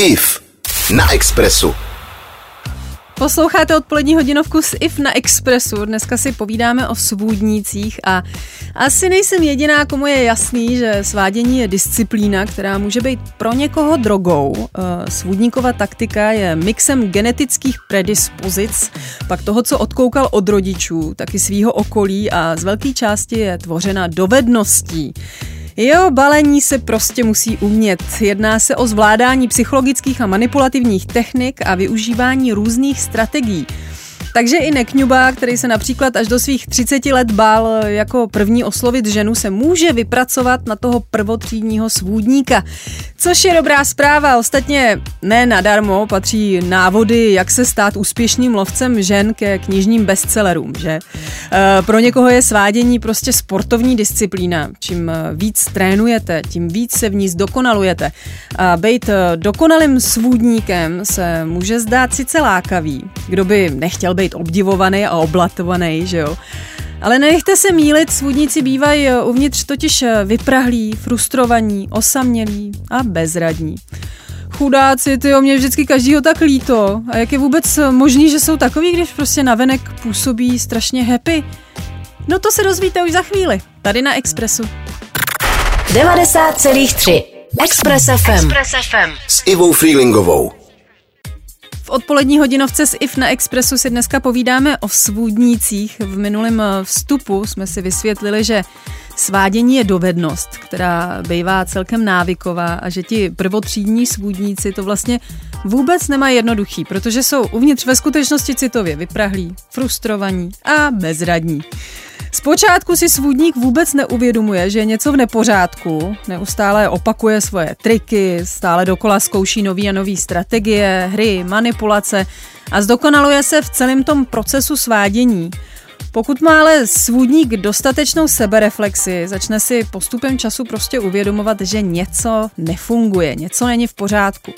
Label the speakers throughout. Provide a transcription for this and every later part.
Speaker 1: IF na Expressu.
Speaker 2: Posloucháte odpolední hodinovku s IF na Expressu. Dneska si povídáme o svůdnících a asi nejsem jediná, komu je jasný, že svádění je disciplína, která může být pro někoho drogou. Eh, svůdníková taktika je mixem genetických predispozic, pak toho, co odkoukal od rodičů, taky svýho okolí a z velké části je tvořena dovedností. Jo, balení se prostě musí umět. Jedná se o zvládání psychologických a manipulativních technik a využívání různých strategií. Takže i Nekňuba, který se například až do svých 30 let bál jako první oslovit ženu, se může vypracovat na toho prvotřídního svůdníka. Což je dobrá zpráva. Ostatně ne nadarmo patří návody, jak se stát úspěšným lovcem žen ke knižním bestsellerům, že? E, pro někoho je svádění prostě sportovní disciplína. Čím víc trénujete, tím víc se v ní zdokonalujete. A být dokonalým svůdníkem se může zdát sice lákavý. Kdo by nechtěl být obdivovaný a oblatovaný, že jo? Ale nechte se mílit, svůdníci bývají uvnitř totiž vyprahlí, frustrovaní, osamělí a bezradní. Chudáci, ty o mě vždycky každýho tak líto. A jak je vůbec možný, že jsou takový, když prostě navenek působí strašně happy? No to se dozvíte už za chvíli, tady na Expressu.
Speaker 3: 90,3 Express FM. Express
Speaker 1: FM. S Ivou Freelingovou.
Speaker 2: V odpolední hodinovce s IF na Expressu si dneska povídáme o svůdnících. V minulém eh, vstupu jsme si vysvětlili, že svádění je dovednost, která bývá celkem návyková a že ti prvotřídní svůdníci to vlastně vůbec nemají jednoduchý, protože jsou uvnitř ve skutečnosti citově vyprahlí, frustrovaní a bezradní. Zpočátku si svůdník vůbec neuvědomuje, že je něco v nepořádku, neustále opakuje svoje triky, stále dokola zkouší nový a nový strategie, hry, manipulace a zdokonaluje se v celém tom procesu svádění. Pokud má ale svůdník dostatečnou sebereflexi, začne si postupem času prostě uvědomovat, že něco nefunguje, něco není v pořádku.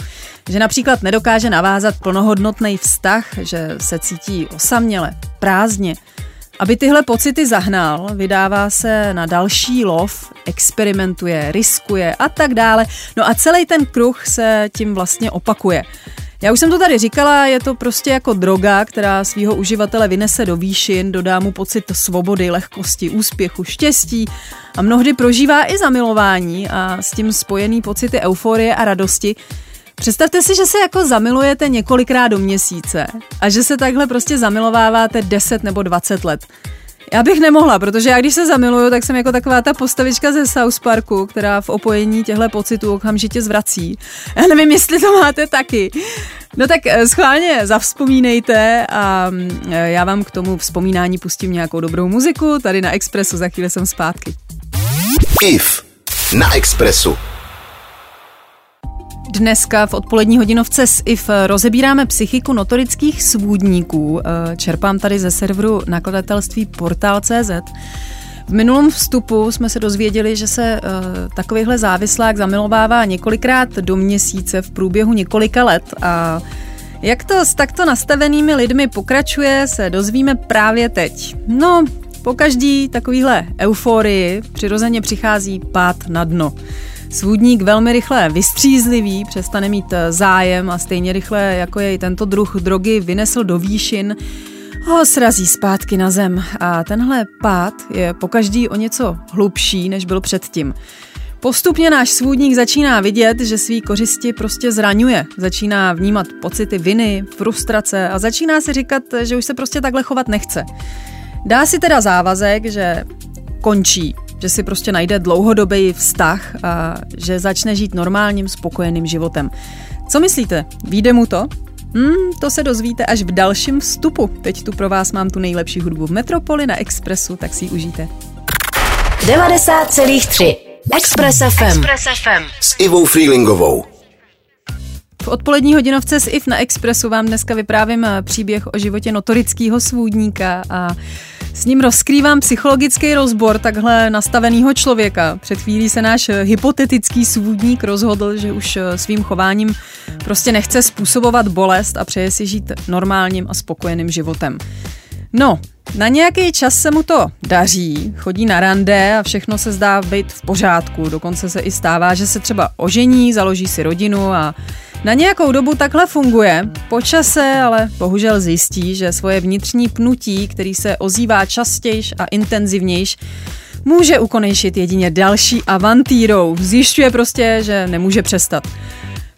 Speaker 2: Že například nedokáže navázat plnohodnotný vztah, že se cítí osaměle, prázdně, aby tyhle pocity zahnal, vydává se na další lov, experimentuje, riskuje a tak dále. No a celý ten kruh se tím vlastně opakuje. Já už jsem to tady říkala, je to prostě jako droga, která svého uživatele vynese do výšin, dodá mu pocit svobody, lehkosti, úspěchu, štěstí a mnohdy prožívá i zamilování a s tím spojený pocity euforie a radosti, Představte si, že se jako zamilujete několikrát do měsíce a že se takhle prostě zamilováváte 10 nebo 20 let. Já bych nemohla, protože já když se zamiluju, tak jsem jako taková ta postavička ze South Parku, která v opojení těchto pocitů okamžitě zvrací. Já nevím, jestli to máte taky. No tak eh, schválně zavzpomínejte a mm, eh, já vám k tomu vzpomínání pustím nějakou dobrou muziku. Tady na Expressu za chvíli jsem zpátky.
Speaker 1: IF na Expressu.
Speaker 2: Dneska v odpolední hodinovce s IF rozebíráme psychiku notorických svůdníků. Eh, čerpám tady ze serveru nakladatelství Portal.cz. V minulém vstupu jsme se dozvěděli, že se uh, takovýhle závislák zamilovává několikrát do měsíce v průběhu několika let a jak to s takto nastavenými lidmi pokračuje, se dozvíme právě teď. No, po každý takovýhle euforii přirozeně přichází pád na dno. Svůdník velmi rychle vystřízlivý, přestane mít eh, zájem a stejně rychle, jako je i tento druh drogy, vynesl do výšin, ho srazí zpátky na zem a tenhle pád je pokaždý o něco hlubší, než byl předtím. Postupně náš svůdník začíná vidět, že svý kořisti prostě zraňuje. Začíná vnímat pocity viny, frustrace a začíná si říkat, že už se prostě takhle chovat nechce. Dá si teda závazek, že končí že si prostě najde dlouhodobý vztah a že začne žít normálním, spokojeným životem. Co myslíte? Výjde mu to? Hmm, to se dozvíte až v dalším vstupu. Teď tu pro vás mám tu nejlepší hudbu v Metropoli na Expressu, tak si ji užijte.
Speaker 3: 90,3 Express FM. Express
Speaker 1: FM. S Ivou Freelingovou.
Speaker 2: V odpolední hodinovce s IF na Expressu vám dneska vyprávím příběh o životě notorického svůdníka a s ním rozkrývám psychologický rozbor takhle nastaveného člověka. Před chvílí se náš hypotetický svůdník rozhodl, že už eh, svým chováním prostě nechce způsobovat bolest a přeje si žít normálním a spokojeným životem. No, na nějaký čas se mu to daří, chodí na rande a všechno se zdá být v pořádku. Dokonce se i stává, že se třeba ožení, založí si rodinu a Na nějakou dobu takhle funguje, po čase ale bohužel zjistí, že svoje vnitřní pnutí, který se ozývá častějš a intenzivnějš, může ukonejšit jedině další avantýrou. Zjišťuje prostě, že nemůže přestat.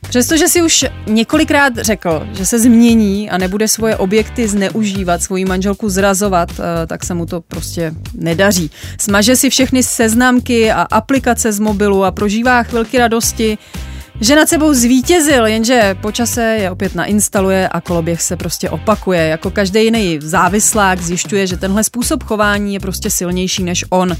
Speaker 2: Přestože si už několikrát řekl, že se změní a nebude svoje objekty zneužívat, svoji manželku zrazovat, eh, tak se mu to prostě nedaří. Smaže si všechny seznamky a aplikace z mobilu a prožívá chvilky radosti, že nad sebou zvítězil, jenže po čase je opět nainstaluje a koloběh se prostě opakuje. Jako každý jiný závislák zjišťuje, že tenhle způsob chování je prostě silnější než on.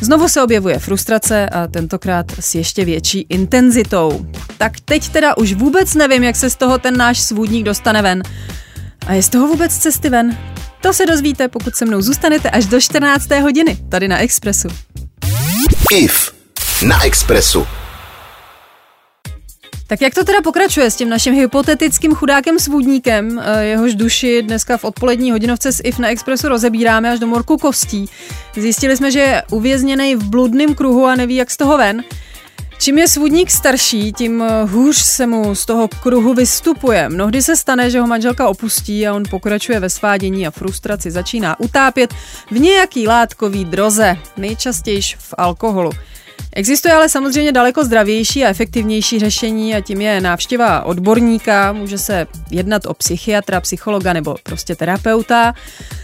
Speaker 2: Znovu se objevuje frustrace a tentokrát s ještě větší intenzitou. Tak teď teda už vůbec nevím, jak se z toho ten náš svůdník dostane ven. A je z toho vůbec cesty ven? To se dozvíte, pokud se mnou zůstanete až do 14. hodiny, tady na Expressu.
Speaker 1: IF na Expressu.
Speaker 2: Tak jak to teda pokračuje s tím naším hypotetickým chudákem svůdníkem, eh, jehož duši dneska v odpolední hodinovce s IF na Expressu rozebíráme až do morku kostí. Zjistili jsme, že je uvězněný v bludném kruhu a neví, jak z toho ven. Čím je svůdník starší, tím eh, hůř se mu z toho kruhu vystupuje. Mnohdy se stane, že ho manželka opustí a on pokračuje ve svádění a frustraci začíná utápět v nějaký látkový droze, nejčastěji v alkoholu. Existuje ale samozřejmě daleko zdravější a efektivnější řešení a tím je návštěva odborníka. Může se jednat o psychiatra, psychologa nebo prostě terapeuta.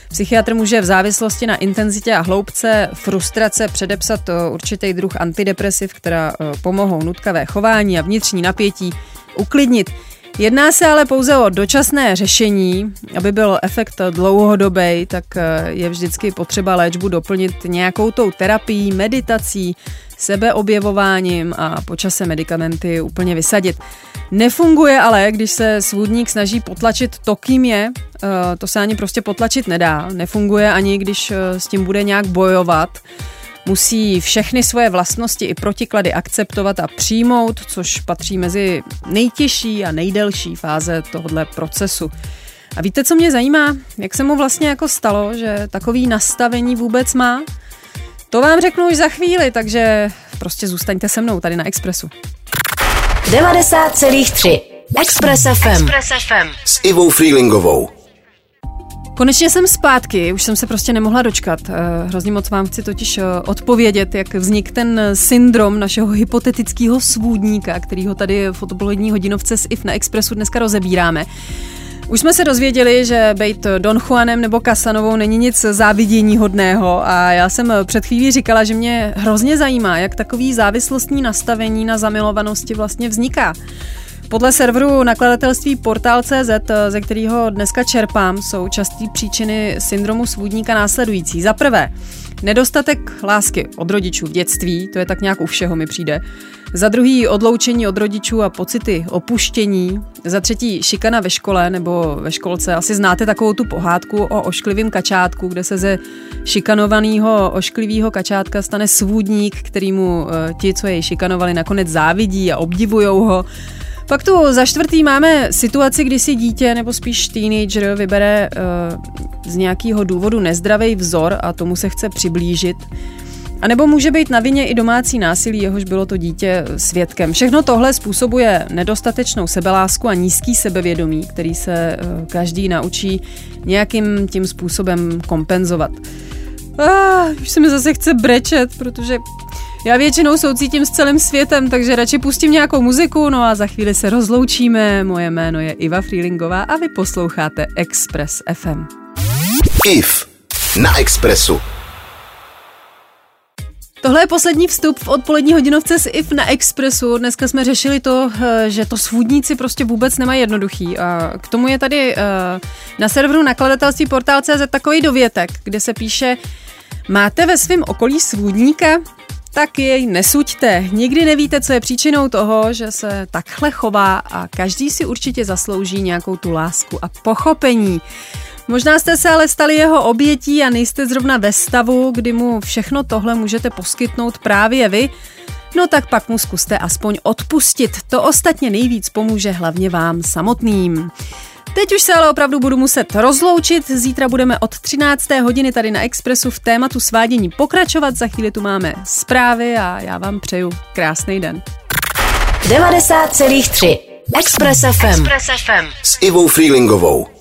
Speaker 2: Psychiatr může v závislosti na intenzitě a hloubce frustrace předepsat určitý druh antidepresiv, která eh, pomohou nutkavé chování a vnitřní napětí uklidnit. Jedná se ale pouze o dočasné řešení. Aby byl efekt dlouhodobý, tak eh, je vždycky potřeba léčbu doplnit nějakou tou terapií, meditací, sebeobjevováním a počase medicamenty úplně vysadit. Nefunguje ale, když se svůdník snaží potlačit to, kým je, eh, to se ani prostě potlačit nedá. Nefunguje ani, když eh, s tím bude nějak bojovat. Musí všechny svoje vlastnosti i protiklady akceptovat a přijmout, což patří mezi nejtěžší a nejdelší fáze tohohle procesu. A víte, co mě zajímá? Jak se mu vlastně jako stalo, že takový nastavení vůbec má? To vám řeknu už za chvíli, takže prostě zůstaňte se mnou tady na Expressu.
Speaker 3: 90,3 Express FM. Express
Speaker 1: FM. S Ivou Freelingovou.
Speaker 2: Konečně jsem zpátky, už jsem se prostě nemohla dočkat. Eh, hrozně moc vám chci totiž eh, odpovědět, jak vznik ten syndrom našeho hypotetického svůdníka, který ho tady v odpolední hodinovce s IF na Expressu dneska rozebíráme. Už jsme se dozvěděli, že být Don Juanem nebo Kasanovou není nic závidění hodného a já jsem před chvílí říkala, že mě hrozně zajímá, jak takový závislostní nastavení na zamilovanosti vlastně vzniká. Podle serveru nakladatelství Portal.cz, ze kterého dneska čerpám, jsou časté příčiny syndromu svůdníka následující. Za prvé, nedostatek lásky od rodičů v dětství, to je tak nějak u všeho mi přijde. Za druhý odloučení od rodičů a pocity opuštění. Za třetí šikana ve škole nebo ve školce. Asi znáte takovou tu pohádku o ošklivém kačátku, kde se ze šikanovaného ošklivého kačátka stane svůdník, kterýmu eh, ti, co jej šikanovali, nakonec závidí a obdivujou ho. Pak tu za čtvrtý máme situaci, kdy si dítě nebo spíš teenager vybere uh, z nějakého důvodu nezdravý vzor a tomu se chce přiblížit. A nebo může být na vině i domácí násilí, jehož bylo to dítě svědkem. Všechno tohle způsobuje nedostatečnou sebelásku a nízký sebevědomí, který se eh, každý naučí nějakým tím způsobem kompenzovat. Ah, už se mi zase chce brečet, protože já většinou soucítím s celým světem, takže radši pustím nějakou muziku, no a za chvíli se rozloučíme. Moje jméno je Iva Freelingová a vy posloucháte Express FM.
Speaker 1: IF na Expressu.
Speaker 2: Tohle je poslední vstup v odpolední hodinovce s IF na Expressu. Dneska jsme řešili to, eh, že to svůdníci prostě vůbec nemají jednoduchý. A k tomu je tady eh, na serveru nakladatelství portál.cz takový dovětek, kde se píše Máte ve svém okolí svůdníka? Tak jej nesuďte. Nikdy nevíte, co je příčinou toho, že se takhle chová a každý si určitě zaslouží nějakou tu lásku a pochopení. Možná jste se ale stali jeho obětí a nejste zrovna ve stavu, kdy mu všechno tohle můžete poskytnout právě vy, no tak pak mu zkuste aspoň odpustit. To ostatně nejvíc pomůže hlavně vám samotným. Teď už se ale opravdu budu muset rozloučit. Zítra budeme od 13. hodiny tady na Expressu v tématu svádění pokračovat. Za chvíli tu máme zprávy a já vám přeju krásný den.
Speaker 3: 90,3 Express FM.
Speaker 1: S Ivou Freelingovou.